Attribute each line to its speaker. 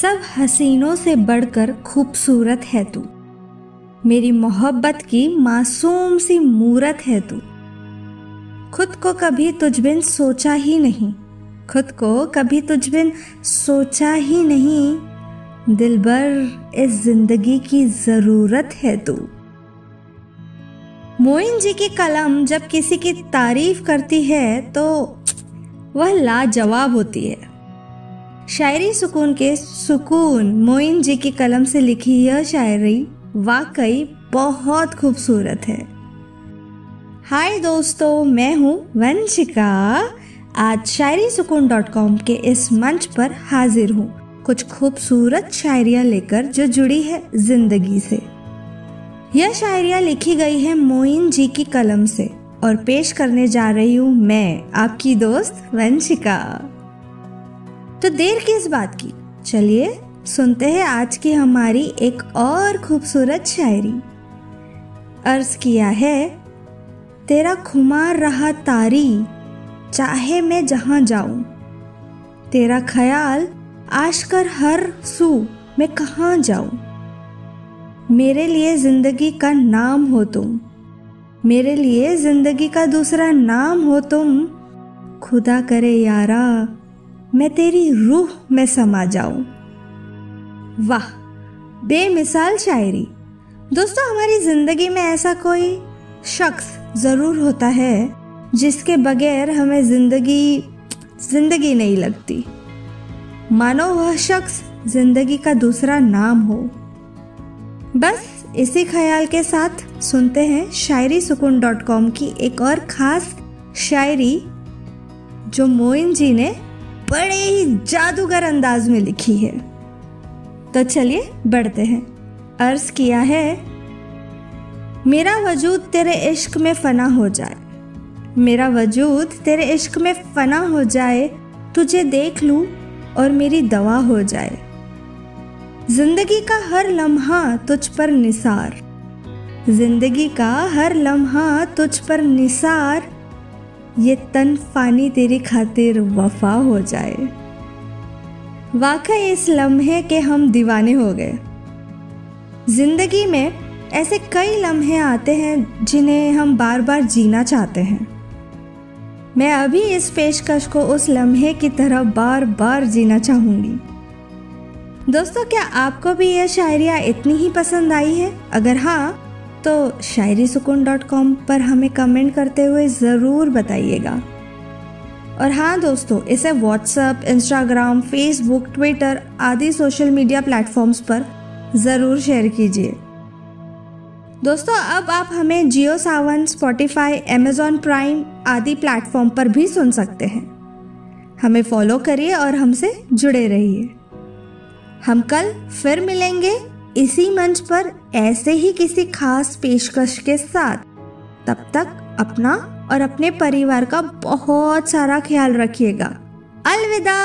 Speaker 1: सब हसीनों से बढ़कर खूबसूरत है तू। मेरी मोहब्बत की मासूम सी मूरत है तू। खुद को कभी तुझ बिन सोचा ही नहीं, खुद को कभी तुझ बिन सोचा ही नहीं दिल भर इस ज़िंदगी की ज़रूरत है तू। मोइन जी की कलम जब किसी की तारीफ़ करती है तो वह लाजवाब होती है। शायरी सुकून के सुकून मोइन जी की कलम से लिखी यह शायरी वाकई बहुत खूबसूरत है। हाय दोस्तों, मैं हूँ वंशिका। आज शायरी सुकून डॉट कॉम के इस मंच पर हाजिर हूँ। कुछ खूबसूरत शायरियाँ लेकर जो जुड़ी है ज़िंदगी से। यह शायरियाँ लिखी गई है मोइन जी की कलम से और पेश करने जा रही हूँ मैं, आपकी दोस्त वंशिका। तो देर किस बात की? चलिए, सुनते हैं आज की हमारी एक और खूबसूरत शायरी। अर्ज़ किया है, तेरा खुमार रहा तारी, चाहे मैं जहाँ जाऊँ। तेरा ख्याल आशकर हर सू, मैं कहा जाऊँ? मेरे लिए ज़िंदगी का नाम हो तुम। मेरे लिए ज़िंदगी का दूसरा नाम हो तुम। खुदा करे यारा मैं तेरी रूह में समा जाऊँ। वाह, बेमिसाल शायरी। दोस्तों, हमारी ज़िंदगी में ऐसा कोई शख्स ज़रूर होता है जिसके बगैर हमें ज़िंदगी ज़िंदगी नहीं लगती। मानो वह शख्स ज़िंदगी का दूसरा नाम हो। बस इसी ख्याल के साथ सुनते हैं शायरी सुकून डॉट कॉम की एक और खास शायरी, जो मोइन जी ने बड़े ही जादूगर अंदाज में लिखी है। तो चलिए बढ़ते हैं। अर्ज़ किया है, मेरा वजूद तेरे इश्क में फना हो जाए। मेरा वजूद तेरे इश्क में फना हो जाए, तुझे देख लूँ और मेरी दवा हो जाए। ज़िंदगी का हर लम्हा तुझ पर निसार। ज़िंदगी का हर लम्हा तुझ पर निसार। ये तन फानी तेरी खातिर वफा हो जाए। वाकई इस लम्हे के हम दीवाने हो गए। ज़िंदगी में ऐसे कई लम्हे आते हैं जिन्हें हम बार बार जीना चाहते हैं। मैं अभी इस पेशकश को उस लम्हे की तरह बार बार जीना चाहूँगी। दोस्तों, क्या आपको भी यह शायरिया इतनी ही पसंद आई है? अगर हाँ तो शायरी सुकून डॉट कॉम पर हमें कमेंट करते हुए ज़रूर बताइएगा। और हाँ दोस्तों, इसे व्हाट्सएप इंस्टाग्राम फेसबुक ट्विटर आदि सोशल मीडिया प्लेटफॉर्म्स पर ज़रूर शेयर कीजिए। दोस्तों, अब आप हमें Jio Saavn Spotify Amazon Prime आदि प्लेटफॉर्म पर भी सुन सकते हैं। हमें फॉलो करिए और हमसे जुड़े रहिए। हम कल फिर मिलेंगे। इसी मंच पर ऐसे ही किसी खास पेशकश के साथ तब तक अपना और अपने परिवार का बहुत सारा ख्याल रखिएगा। अलविदा।